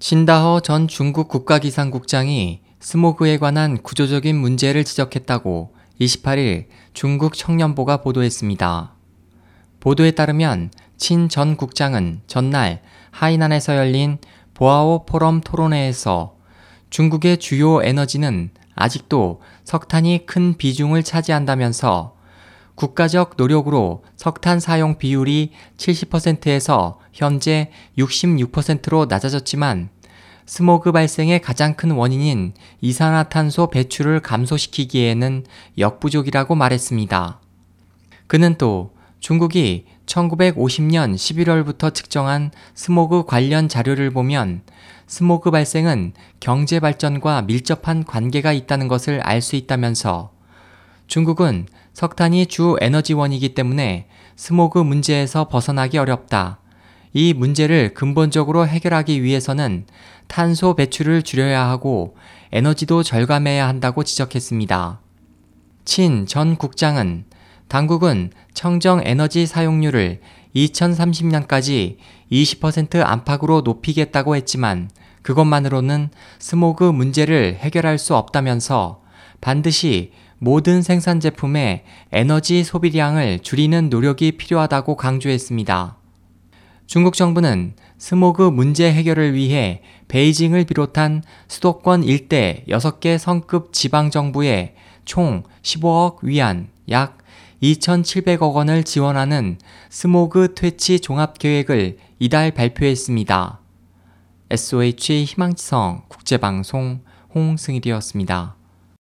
신다허 전 중국 국가기상국장이 스모그에 관한 구조적인 문제를 지적했다고 28일 중국 청년보가 보도했습니다. 보도에 따르면 친 전 국장은 전날 하이난에서 열린 보아오 포럼 토론회에서 중국의 주요 에너지는 아직도 석탄이 큰 비중을 차지한다면서 국가적 노력으로 석탄 사용 비율이 70%에서 현재 66%로 낮아졌지만 스모그 발생의 가장 큰 원인인 이산화탄소 배출을 감소시키기에는 역부족이라고 말했습니다. 그는 또 중국이 1950년 11월부터 측정한 스모그 관련 자료를 보면 스모그 발생은 경제 발전과 밀접한 관계가 있다는 것을 알 수 있다면서 중국은 석탄이 주 에너지원이기 때문에 스모그 문제에서 벗어나기 어렵다. 이 문제를 근본적으로 해결하기 위해서는 탄소 배출을 줄여야 하고 에너지도 절감해야 한다고 지적했습니다. 친 전 국장은 당국은 청정 에너지 사용률을 2030년까지 20% 안팎으로 높이겠다고 했지만 그것만으로는 스모그 문제를 해결할 수 없다면서 반드시 모든 생산 제품의 에너지 소비량을 줄이는 노력이 필요하다고 강조했습니다. 중국 정부는 스모그 문제 해결을 위해 베이징을 비롯한 수도권 일대 6개 성급 지방정부에 총 15억 위안 약 2,700억 원을 지원하는 스모그 퇴치 종합계획을 이달 발표했습니다. SOH 희망지성 국제방송 홍승일이었습니다.